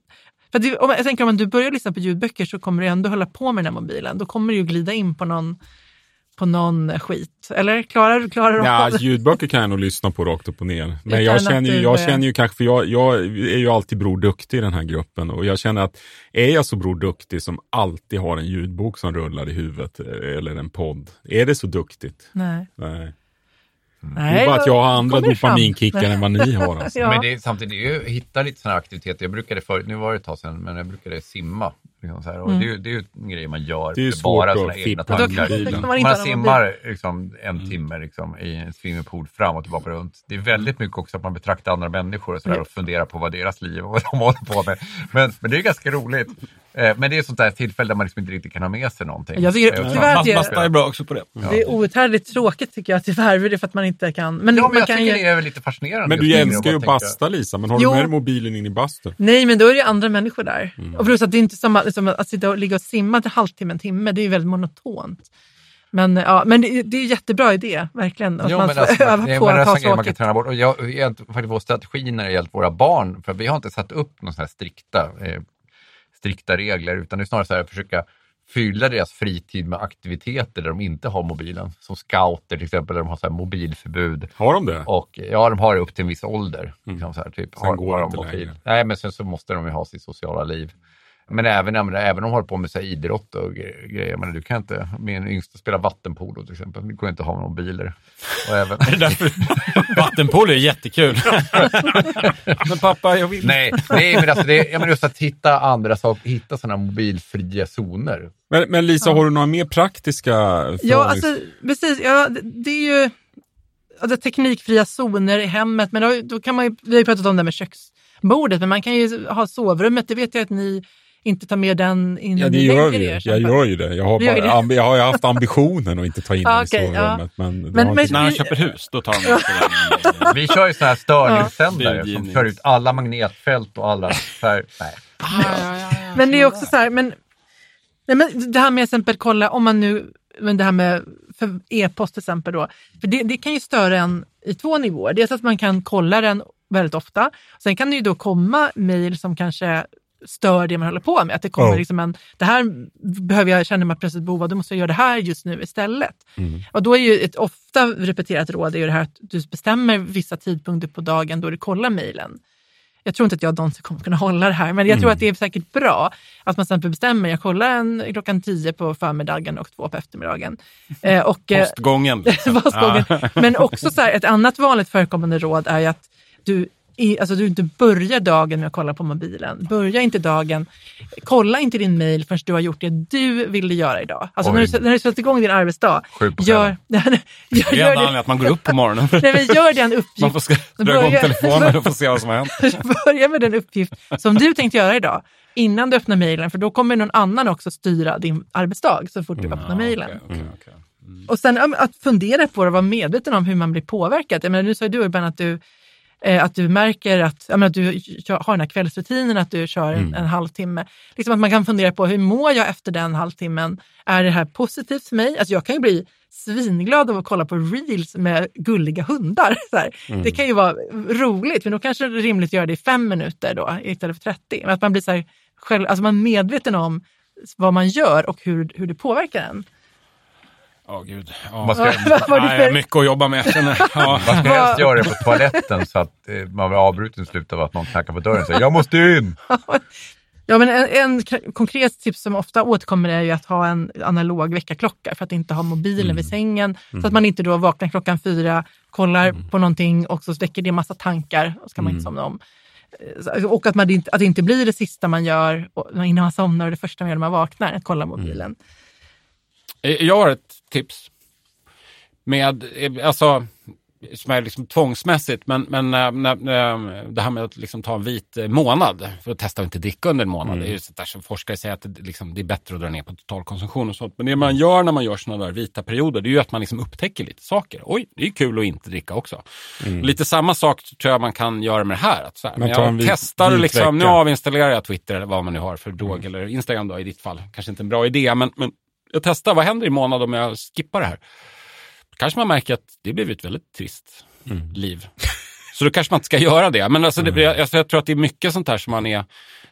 Speaker 3: för det, om, jag tänker om du börjar lyssna på ljudböcker så kommer du ändå hålla på med den här mobilen. Då kommer du ju glida in på någon, på någon skit. Eller klarar du klarar
Speaker 1: Ja,
Speaker 3: av det?
Speaker 1: ljudböcker kan jag nog lyssna på rakt upp och ner. Men jag
Speaker 3: att
Speaker 1: känner, ju, jag känner ju kanske, för jag, jag är ju alltid Bror Duktig i den här gruppen och jag känner att är jag så Bror Duktig som alltid har en ljudbok som rullar i huvudet eh, eller en podd, är det så duktigt?
Speaker 3: Nej.
Speaker 1: Nej.
Speaker 3: Nej,
Speaker 1: det är bara att jag har andra dopaminkickar än vad ni har. Alltså.
Speaker 3: Ja.
Speaker 2: Men det är samtidigt, det är ju, hitta lite sådana aktiviteter. Jag brukade förut, nu var det ett tag sedan, men jag brukade simma. Liksom så här, och
Speaker 3: Mm.
Speaker 2: det, är ju, det är ju en grej man gör.
Speaker 1: Det är
Speaker 2: för bara sina
Speaker 1: att
Speaker 2: egna tankar.
Speaker 3: man
Speaker 2: Man simmar liksom en timme liksom, i en swimmingpool fram och tillbaka runt. Det är väldigt mycket också att man betraktar andra människor och, så där, och funderar på vad deras liv och vad de håller på med. Men, men det är ganska roligt. Eh, Men det är sånt där tillfälle där man liksom inte riktigt kan ha med sig någonting.
Speaker 3: Jag tycker-
Speaker 2: Eh,
Speaker 3: tyvärr att det-
Speaker 4: är bra också på det.
Speaker 3: Det är outhärdligt tråkigt tycker jag tyvärr, det är för att man inte kan. Men,
Speaker 2: Ja,
Speaker 3: man
Speaker 2: men jag
Speaker 3: kan
Speaker 2: tycker
Speaker 3: ju,
Speaker 2: det är väl lite fascinerande.
Speaker 1: Men du älskar ju
Speaker 2: att
Speaker 1: basta Lisa, men har
Speaker 3: Jo.
Speaker 1: du med dig mobilen in i bastun?
Speaker 3: Nej, men då är det ju andra människor där.
Speaker 2: Mm.
Speaker 3: Och plus att det är inte samma, liksom, att sitta och ligga och simma en halvtimme, en timme, det är ju väldigt monotont. Men, ja, men det, det är en jättebra idé, verkligen. Att
Speaker 2: Jo,
Speaker 3: man får
Speaker 2: alltså,
Speaker 3: öva
Speaker 2: det
Speaker 3: på att ha
Speaker 2: grej man kan
Speaker 3: tråkigt.
Speaker 2: träna bort. Och jag, jag, faktiskt vår strategi när det gällt våra barn, för vi har inte satt upp några strikta, eh, strikta regler, utan det är snarare så här att försöka fylla deras fritid med aktiviteter där de inte har mobilen. Som scouter till exempel, där de har så här mobilförbud.
Speaker 1: Har de det?
Speaker 2: Och ja, de har det upp till en viss ålder. Liksom så här, typ,
Speaker 1: Sen
Speaker 2: har,
Speaker 1: går
Speaker 2: har de
Speaker 1: inte
Speaker 2: mobil.
Speaker 1: längre.
Speaker 2: Nej, men sen så måste de ju ha sitt sociala liv. Men även, jag menar, även om de håller på med så här, idrott och gre- grejer. Men du kan inte, min yngsta spelar vattenpolo till exempel. Det går inte ha mobiler. Och även,
Speaker 4: vattenpolo är jättekul. Men pappa, jag vill...
Speaker 2: nej, nej, men alltså det, jag menar just att hitta andra saker, hitta sådana mobilfria zoner.
Speaker 1: Men, men Lisa, har du några mer praktiska
Speaker 3: Ja,
Speaker 1: förhållnings-
Speaker 3: alltså, precis. Ja, det, det är ju alltså, teknikfria zoner i hemmet, men då, då kan man ju, vi har ju pratat om det här med köksbordet, men man kan ju ha sovrummet. Det vet jag att ni inte tar med den in
Speaker 1: Ja, det gör vi
Speaker 3: er,
Speaker 1: Jag gör ju det. Jag har, bara,
Speaker 3: det.
Speaker 1: ambi- jag har ju haft ambitionen att inte ta in
Speaker 3: Ja,
Speaker 1: den i
Speaker 3: okej, ja.
Speaker 1: sovrummet. Men,
Speaker 3: Men- men-
Speaker 1: inte...
Speaker 4: När han köper hus, då tar han sig den.
Speaker 2: Vi kör ju sådana här störningssändare
Speaker 4: Ja.
Speaker 2: som kör ut alla magnetfält och alla färg. Nej.
Speaker 3: Men det är också så här, men, nej, men det här med exempel kolla, om man nu, men det här med för e-post till exempel då, för det, det kan ju störa en i två nivåer. Dels att man kan kolla den väldigt ofta. Sen kan det ju då komma mejl som kanske stör det man håller på med. Att det kommer
Speaker 1: Ja.
Speaker 3: liksom en, det här behöver jag, känner mig plötsligt behov av, då måste jag göra det här just nu istället. Och då är ju ett ofta repeterat råd är ju det här att du bestämmer vissa tidpunkter på dagen då du kollar mejlen. Jag tror inte att jag någonsin kommer kunna hålla det här, men jag tror att det är säkert bra att man exempel bestämmer, jag kollar en, klockan 10 på förmiddagen och två på eftermiddagen. Eh, och, eh,
Speaker 4: Postgången. liksom.
Speaker 3: Postgången. Men också så här, ett annat vanligt förekommande råd är ju att du, i, alltså du inte börjar dagen med att kolla på mobilen. Börja inte dagen, kolla inte din mail förrän du har gjort det du ville göra idag. Alltså
Speaker 2: Oj.
Speaker 3: när du, när du sätter igång din arbetsdag,
Speaker 2: Sju på
Speaker 3: gör, gör,
Speaker 4: Det är enda
Speaker 3: det,
Speaker 4: att man går upp på morgonen.
Speaker 3: nej, men gör den uppgift
Speaker 4: Man får dra igång telefonen och få se vad som har hänt.
Speaker 3: Börja med den uppgift som du tänkte göra idag innan du öppnar mejlen, för då kommer någon annan också styra din arbetsdag så fort du öppnar mejlen.
Speaker 4: Okej, okej, okej.
Speaker 3: Och sen att fundera på det och vara medveten om hur man blir påverkad. Jag menar, nu sa ju du Urban att du, att du märker att, menar, att du har den här kvällsrutinen, att du kör en, en halvtimme. Liksom att man kan fundera på hur mår jag efter den halvtimmen? Är det här positivt för mig? Alltså jag kan ju bli svinglad av att kolla på reels med gulliga hundar. Så här. Det kan ju vara roligt, men då kanske det är rimligt att göra det i fem minuter då, istället för 30. Men att man blir så här, själv, alltså man är medveten om vad man gör och hur, hur det påverkar en.
Speaker 4: Ja, gud. Ja.
Speaker 2: Man ska,
Speaker 4: Nej, mycket att jobba med. Ja.
Speaker 2: man ska helst göra det på toaletten så att eh, man blir avbruten i slutet av att någon knackar på dörren och säger jag måste in.
Speaker 3: Ja, men en, en konkret tips som ofta återkommer är ju att ha en analog väckarklocka för att inte ha mobilen vid sängen. Så att man inte då vaknar klockan fyra, kollar på någonting och så väcker det massa tankar och så kan man inte somna om. Eh, Och att, man inte, att det inte blir det sista man gör innan man somnar och det första man gör när man vaknar, att kolla mobilen.
Speaker 4: Eh, Jag har ett tips. Med, eh, alltså, som är liksom tvångsmässigt, men, men eh, när, när, det här med att liksom ta en vit månad för att testa att inte dricka under en månad. Det är ju sånt där som forskare säger att det, liksom, det är bättre att dra ner på totalkonsumtion och sånt. Men det man gör när man gör sådana där vita perioder, det är ju att man liksom upptäcker lite saker. Oj, det är kul att inte dricka också. Lite samma sak tror jag man kan göra med det här. Att så här
Speaker 1: ta
Speaker 4: jag
Speaker 1: vit-
Speaker 4: testar
Speaker 1: vit
Speaker 4: liksom, nu avinstallerar jag Twitter eller vad man nu har för drog, eller Instagram då i ditt fall. Kanske inte en bra idé, men, men jag testar, vad händer i månad om jag skippar det här? Kanske man märker att det blir ett väldigt trist liv. Så då kanske man inte ska göra det. Men alltså, det, jag, jag tror att det är mycket sånt här som man är,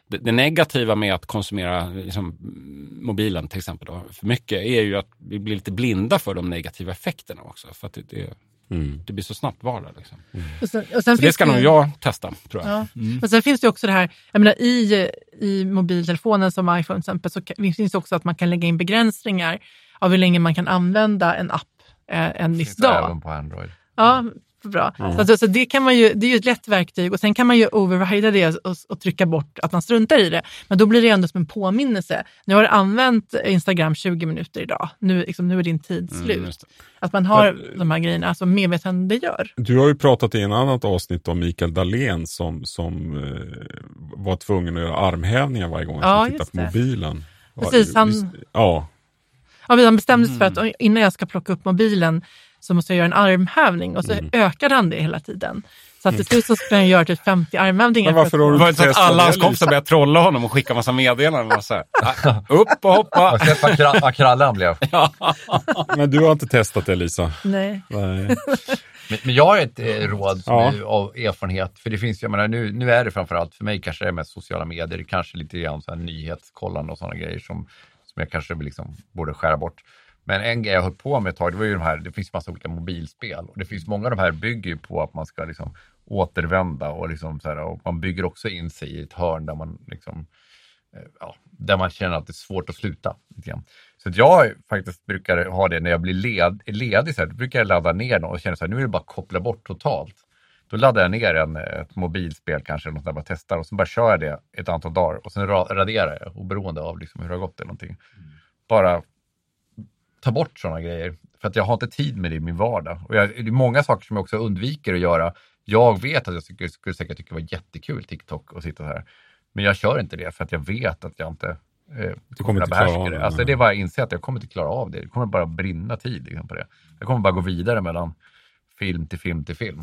Speaker 4: det, det negativa med att konsumera liksom, mm, mobilen till exempel då, för mycket är ju att vi blir lite blinda för de negativa effekterna också. För att det, det, det blir så snabbt vardag. Liksom.
Speaker 3: Och sen, och sen
Speaker 4: det ska nog jag testa, tror jag.
Speaker 3: Ja. Men sen finns det också det här, jag menar, i, i mobiltelefonen som iPhone till exempel, så finns det också att man kan lägga in begränsningar av hur länge man kan använda en app eh, en viss
Speaker 2: det
Speaker 3: dag.
Speaker 2: även på Android.
Speaker 3: Ja, bra. Så, att- så det, kan man ju, det är ju ett lätt verktyg och sen kan man ju overrida det och, och trycka bort att man struntar i det. Men då blir det ändå som en påminnelse. Nu har du använt Instagram 20 minuter idag. Nu, liksom, nu är din tid slut.
Speaker 4: Mm, just det.
Speaker 3: att man har de här grejerna, alltså medvetandegör.
Speaker 1: Du har ju pratat i en annat avsnitt om Mikael Dahlén som, som eh, var tvungen att göra armhävningar varje gång
Speaker 3: Ja,
Speaker 1: han tittade
Speaker 3: just
Speaker 1: på
Speaker 3: det.
Speaker 1: mobilen.
Speaker 3: Precis,
Speaker 1: Ja,
Speaker 3: han-
Speaker 1: Ja,
Speaker 3: Ja, han bestämde sig för att innan jag ska plocka upp mobilen så måste jag göra en armhävning och så
Speaker 1: Mm.
Speaker 3: ökade han det hela tiden. Så att till slut så skulle han göra typ 50 armhävningar.
Speaker 1: Men varför
Speaker 3: få-
Speaker 4: Det var inte så att alla hans kompisar började trolla honom och skicka massa meddelanden. Och så här, "Ah, upp och hoppa.
Speaker 2: Sett vad kra- vad krallig han blev?
Speaker 1: men du har inte testat det Lisa?
Speaker 3: Nej.
Speaker 1: Nej.
Speaker 2: Men, men jag har ett eh, råd
Speaker 1: Ja.
Speaker 2: är av erfarenhet. För det finns, jag menar, nu, nu är det framförallt, för mig kanske det är mest sociala medier, kanske lite grann så här nyhetskollande och sådana grejer som, som jag kanske liksom borde skära bort. Men en grej jag höll på med ett tag, det var ju de här, det finns massa olika mobilspel och det finns många av de här bygger ju på att man ska liksom återvända och liksom så här, och man bygger också in sig i ett hörn där man liksom eh, ja, där man känner att det är svårt att sluta. Lite. Så jag faktiskt brukar ha det när jag blir led, ledig, så här, då brukar jag ladda ner den och känner så här, nu är det bara att koppla bort totalt. Då laddar jag ner en, ett mobilspel kanske, eller något där bara testar och så bara kör jag det ett antal dagar och sen ra- raderar jag oberoende av liksom hur det har gått eller någonting. Bara ta bort sådana grejer. För att jag har inte tid med det i min vardag. Och jag, det är många saker som jag också undviker att göra. Jag vet att jag skulle, skulle säkert tycka det var jättekul TikTok och sitta här. Men jag kör inte det för att jag vet att jag inte eh,
Speaker 1: kommer
Speaker 2: att behärska det.
Speaker 1: det,
Speaker 2: Alltså det är bara att inse att jag kommer inte klara av det. Det kommer bara brinna tid liksom, på det. Jag kommer bara gå vidare mellan film till film till film.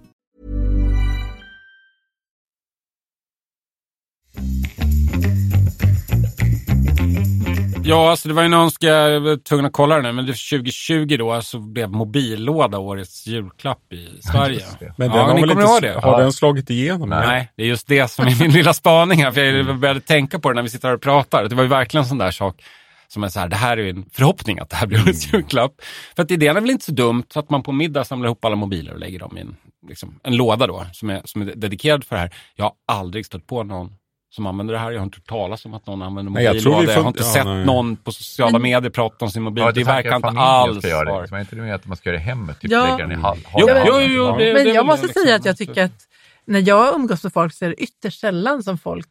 Speaker 4: Ja, alltså det var ju någon, ska, jag var tvungen att kolla det nu, men det 2020 då så blev mobillåda årets julklapp i Sverige.
Speaker 1: Men den
Speaker 4: ja,
Speaker 1: har
Speaker 4: ni kommer ihåg det?
Speaker 1: Har den slagit igenom?
Speaker 4: Nej. det är just det som är min lilla spaning här. För jag började tänka på det när vi sitter här och pratar. Det var ju verkligen en sån där sak som är så här, det här är ju en förhoppning att det här blir årets julklapp. För att idén är väl inte så dumt att man på middag samlar ihop alla mobiler och lägger dem i en, liksom, en låda då, som är, som är dedikerad för det här. Jag har aldrig stött på någon som använder det här. Jag har inte hört talas om att någon använder
Speaker 1: Nej, jag
Speaker 4: mobil.
Speaker 1: tror vi
Speaker 4: jag har inte
Speaker 1: ja,
Speaker 4: sett
Speaker 1: nej.
Speaker 4: någon på sociala
Speaker 3: Men-
Speaker 4: medier prata om sin mobil.
Speaker 2: Ja,
Speaker 4: det verkar inte alls vara...
Speaker 2: Är inte det med att man ska göra det i hemmet? Typ
Speaker 3: Ja.
Speaker 2: lägga den i hall,
Speaker 4: Jo,
Speaker 2: hallen.
Speaker 4: jo, jo,
Speaker 2: Ja.
Speaker 4: det- det
Speaker 3: Men jag måste
Speaker 4: liksom-
Speaker 3: säga att jag tycker att när jag umgås med folk så är det ytterst sällan som folk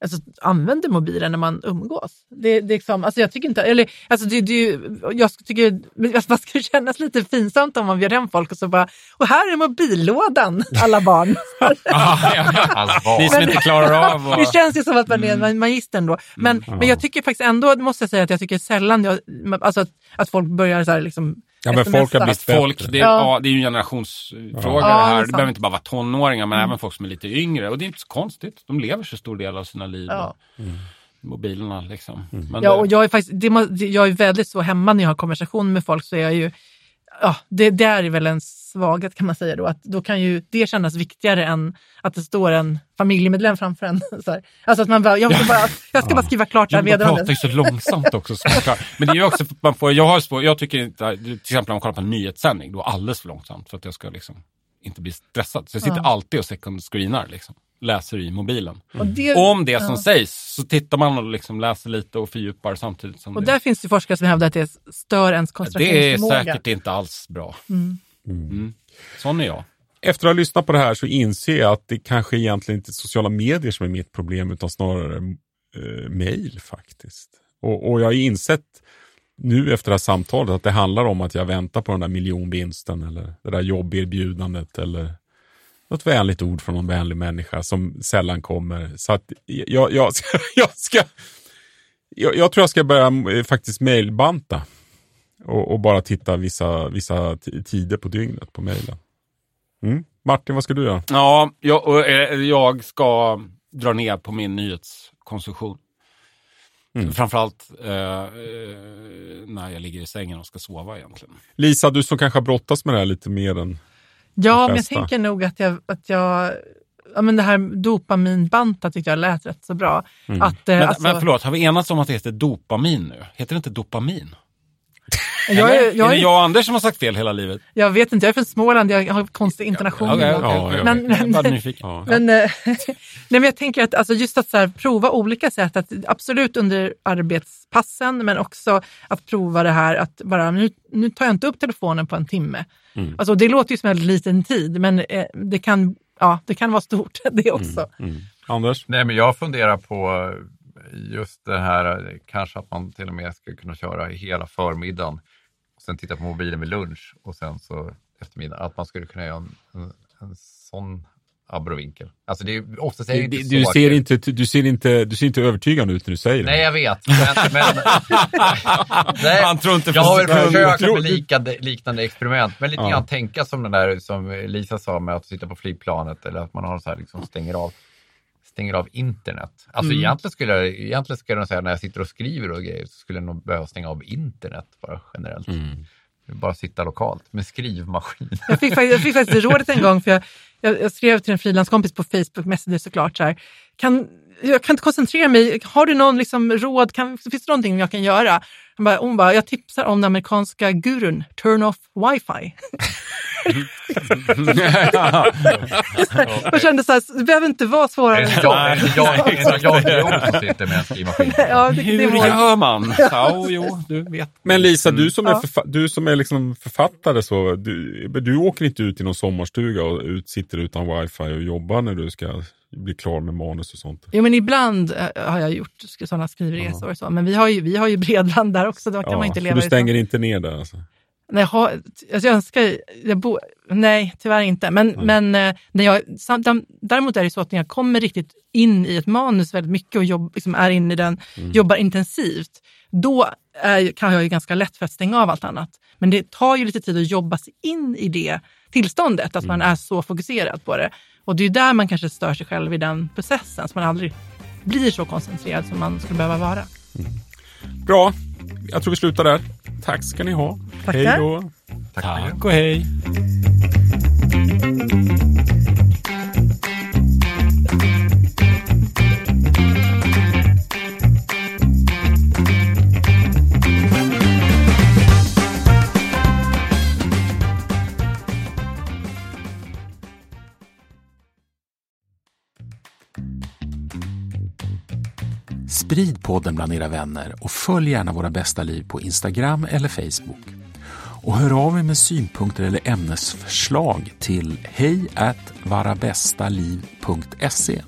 Speaker 3: alltså, använder mobilen när man umgås. Det, det är liksom, alltså jag tycker inte, eller, alltså det, det, jag tycker alltså, man ska kännas lite pinsamt om man bjöd hem folk och så bara, och här är mobillådan alla barn.
Speaker 2: Alla barn.
Speaker 4: Ni som inte klarar av
Speaker 3: Det
Speaker 4: att...
Speaker 3: känns ju som att man är en magister ändå. Men, men jag tycker faktiskt ändå, måste jag säga, att jag tycker sällan jag, alltså att, att folk börjar så här liksom
Speaker 1: Ja, men folk har blivit
Speaker 4: Folk,
Speaker 1: bättre.
Speaker 4: det, är,
Speaker 3: Ja.
Speaker 4: ja. det är ju en generationsfråga
Speaker 3: Ja,
Speaker 4: det
Speaker 3: det är
Speaker 4: här. Det,
Speaker 3: sant.
Speaker 4: behöver inte bara vara tonåringar, men även folk som är lite yngre. Och det är inte så konstigt. De lever så stor del av sina liv
Speaker 3: Ja.
Speaker 4: med mobilerna. Liksom. Men
Speaker 3: Ja,
Speaker 4: det-
Speaker 3: och jag är faktiskt, det, det- jag är väldigt så hemma när jag har konversation med folk så är jag ju, ja, det, det är väl en svaghet kan man säga då, att då kan ju det kännas viktigare än att det står en familjemedlem framför en. Så. Alltså att man bara, jag, ska bara, jag ska bara skriva klart det här
Speaker 4: Ja, de pratar ju
Speaker 3: meddelandet.
Speaker 4: så långsamt också. såklart. Men det är ju också, man får, jag, har svår, jag tycker inte, till exempel om man kollar på en nyhetssändning, då är alldeles för långsamt för att jag ska liksom inte bli stressad. Så jag sitter
Speaker 3: Ja.
Speaker 4: alltid och second screenar, liksom. Läser i mobilen.
Speaker 3: Och det-
Speaker 4: Om det som
Speaker 3: ja.
Speaker 4: sägs så tittar man och liksom läser lite och fördjupar samtidigt som
Speaker 3: Och
Speaker 4: det.
Speaker 3: där finns det forskare som hävdar att det stör ens
Speaker 4: det är
Speaker 3: koncentrationsförmåga.
Speaker 4: säkert inte alls bra.
Speaker 3: Mm.
Speaker 4: Mm. Sån är jag.
Speaker 1: Efter att ha lyssnat på det här så inser jag att det kanske egentligen inte är sociala medier som är mitt problem utan snarare eh, mail faktiskt. Och, och jag har insett nu efter det här samtalet att det handlar om att jag väntar på den där miljonvinsten eller det där jobberbjudandet eller något vänligt ord från någon vänlig människa som sällan kommer. Så att jag, jag, ska, jag, ska, jag, jag tror jag ska börja eh, faktiskt mailbanta och, och bara titta vissa, vissa tider på dygnet på mejlen. Mm. Martin, vad ska du göra?
Speaker 4: Ja, jag, eh, jag ska dra ner på min nyhetskonsumtion.
Speaker 1: Mm.
Speaker 4: Framförallt eh, eh, när jag ligger i sängen och ska sova egentligen.
Speaker 1: Lisa, du som kanske har brottats med det här lite mer än
Speaker 3: Ja, men jag tänker nog att jag, att jag ja, men det här dopaminbanta tyckte jag lät rätt så bra.
Speaker 1: Mm.
Speaker 3: Att, eh,
Speaker 4: Men,
Speaker 3: alltså,
Speaker 4: men förlåt, har vi enats om att det heter dopamin nu? Heter det inte dopamin?
Speaker 3: Jag, är, jag,
Speaker 4: är det
Speaker 3: är,
Speaker 4: jag och Anders som har sagt fel hela livet?
Speaker 3: jag vet inte, jag är från Småland, jag har konstig intonation.
Speaker 1: Ja,
Speaker 3: Men- men-.
Speaker 1: Ja.
Speaker 3: Men, eh, nej, men jag tänker att alltså just att så här, prova olika sätt, att absolut under arbetspassen, men också att prova det här att bara nu, nu tar jag inte upp telefonen på en timme.
Speaker 1: Mm.
Speaker 3: Alltså, det låter ju som en liten tid, men eh, det, kan, ja, det kan vara stort det också.
Speaker 1: Mm. Anders?
Speaker 2: Nej, men jag funderar på just det här, eh, kanske att man till och med ska kunna köra hela förmiddagen sen titta på mobilen vid lunch och sen så eftermiddag. Att man skulle kunna göra en, en, en sån abrovinkel. Alltså det är oftast är det
Speaker 1: Du,
Speaker 2: inte
Speaker 1: du,
Speaker 2: så
Speaker 1: ser inte, du, ser inte, du ser inte övertygande ut när du säger det.
Speaker 2: Nej, jag vet. Men, men, nej,
Speaker 4: Han tror inte
Speaker 2: jag har väl försökt med liknande, liknande experiment. Men lite
Speaker 1: Ja.
Speaker 2: grann tänka som den där som Lisa sa med att sitta på flygplanet eller att man har så här liksom stänger av stänger av internet. Alltså
Speaker 3: Mm.
Speaker 2: egentligen skulle jag, egentligen skulle jag säga när jag sitter och skriver och grejer så skulle jag nog behöva stänga av internet bara generellt.
Speaker 1: Mm.
Speaker 2: Bara sitta lokalt med skrivmaskin.
Speaker 3: Jag fick, faktiskt, jag fick faktiskt rådet en gång, för jag, jag, jag skrev till en frilanskompis på Facebook Messenger såklart, så här, kan, jag kan inte koncentrera mig, har du någon liksom råd, kan, finns det någonting jag kan göra? Han bara, hon bara, jag tipsar om den amerikanska gurun, turn off wifi. jag kände så här, det behöver inte vara svårare än
Speaker 2: jag,
Speaker 3: så.
Speaker 2: är det jag, jag, jag som sitter med en skrivmaskin?
Speaker 3: Ja, det, det
Speaker 4: Hur gör man? Ja, jo, du vet.
Speaker 1: Men Lisa, du som är,
Speaker 3: Ja.
Speaker 1: förfa- du som är liksom författare, så, du, du åker inte ut i någon sommarstuga och ut, sitter utan wifi och jobbar när du ska bli klar med manus och sånt?
Speaker 3: Jo, men ibland eh, har jag gjort sådana skrivresor och så, men vi har ju, vi har ju bredband där också, då kan man inte leva
Speaker 1: du stänger inte ner där alltså?
Speaker 3: Nej, jag, har, alltså jag önskar, jag bo, nej tyvärr inte. Men, men eh, när jag, däremot är det så att när jag kommer riktigt in i ett manus väldigt mycket och jobb, liksom är inne i den, jobbar intensivt, då är, kan jag ju ganska lätt för att stänga av allt annat. Men det tar ju lite tid att jobba sig in i det tillståndet, att man är så fokuserad på det. Och det är där man kanske stör sig själv i den processen, så man aldrig blir så koncentrerad som man skulle behöva vara.
Speaker 1: Bra, jag tror vi slutar där. Tack ska ni ha.
Speaker 3: Tackar.
Speaker 1: Hej då.
Speaker 4: Tack och hej.
Speaker 5: Sprid podden bland era vänner och följ gärna Våra bästa liv på Instagram eller Facebook. Och hör av er med synpunkter eller ämnesförslag till hej varabästaliv.se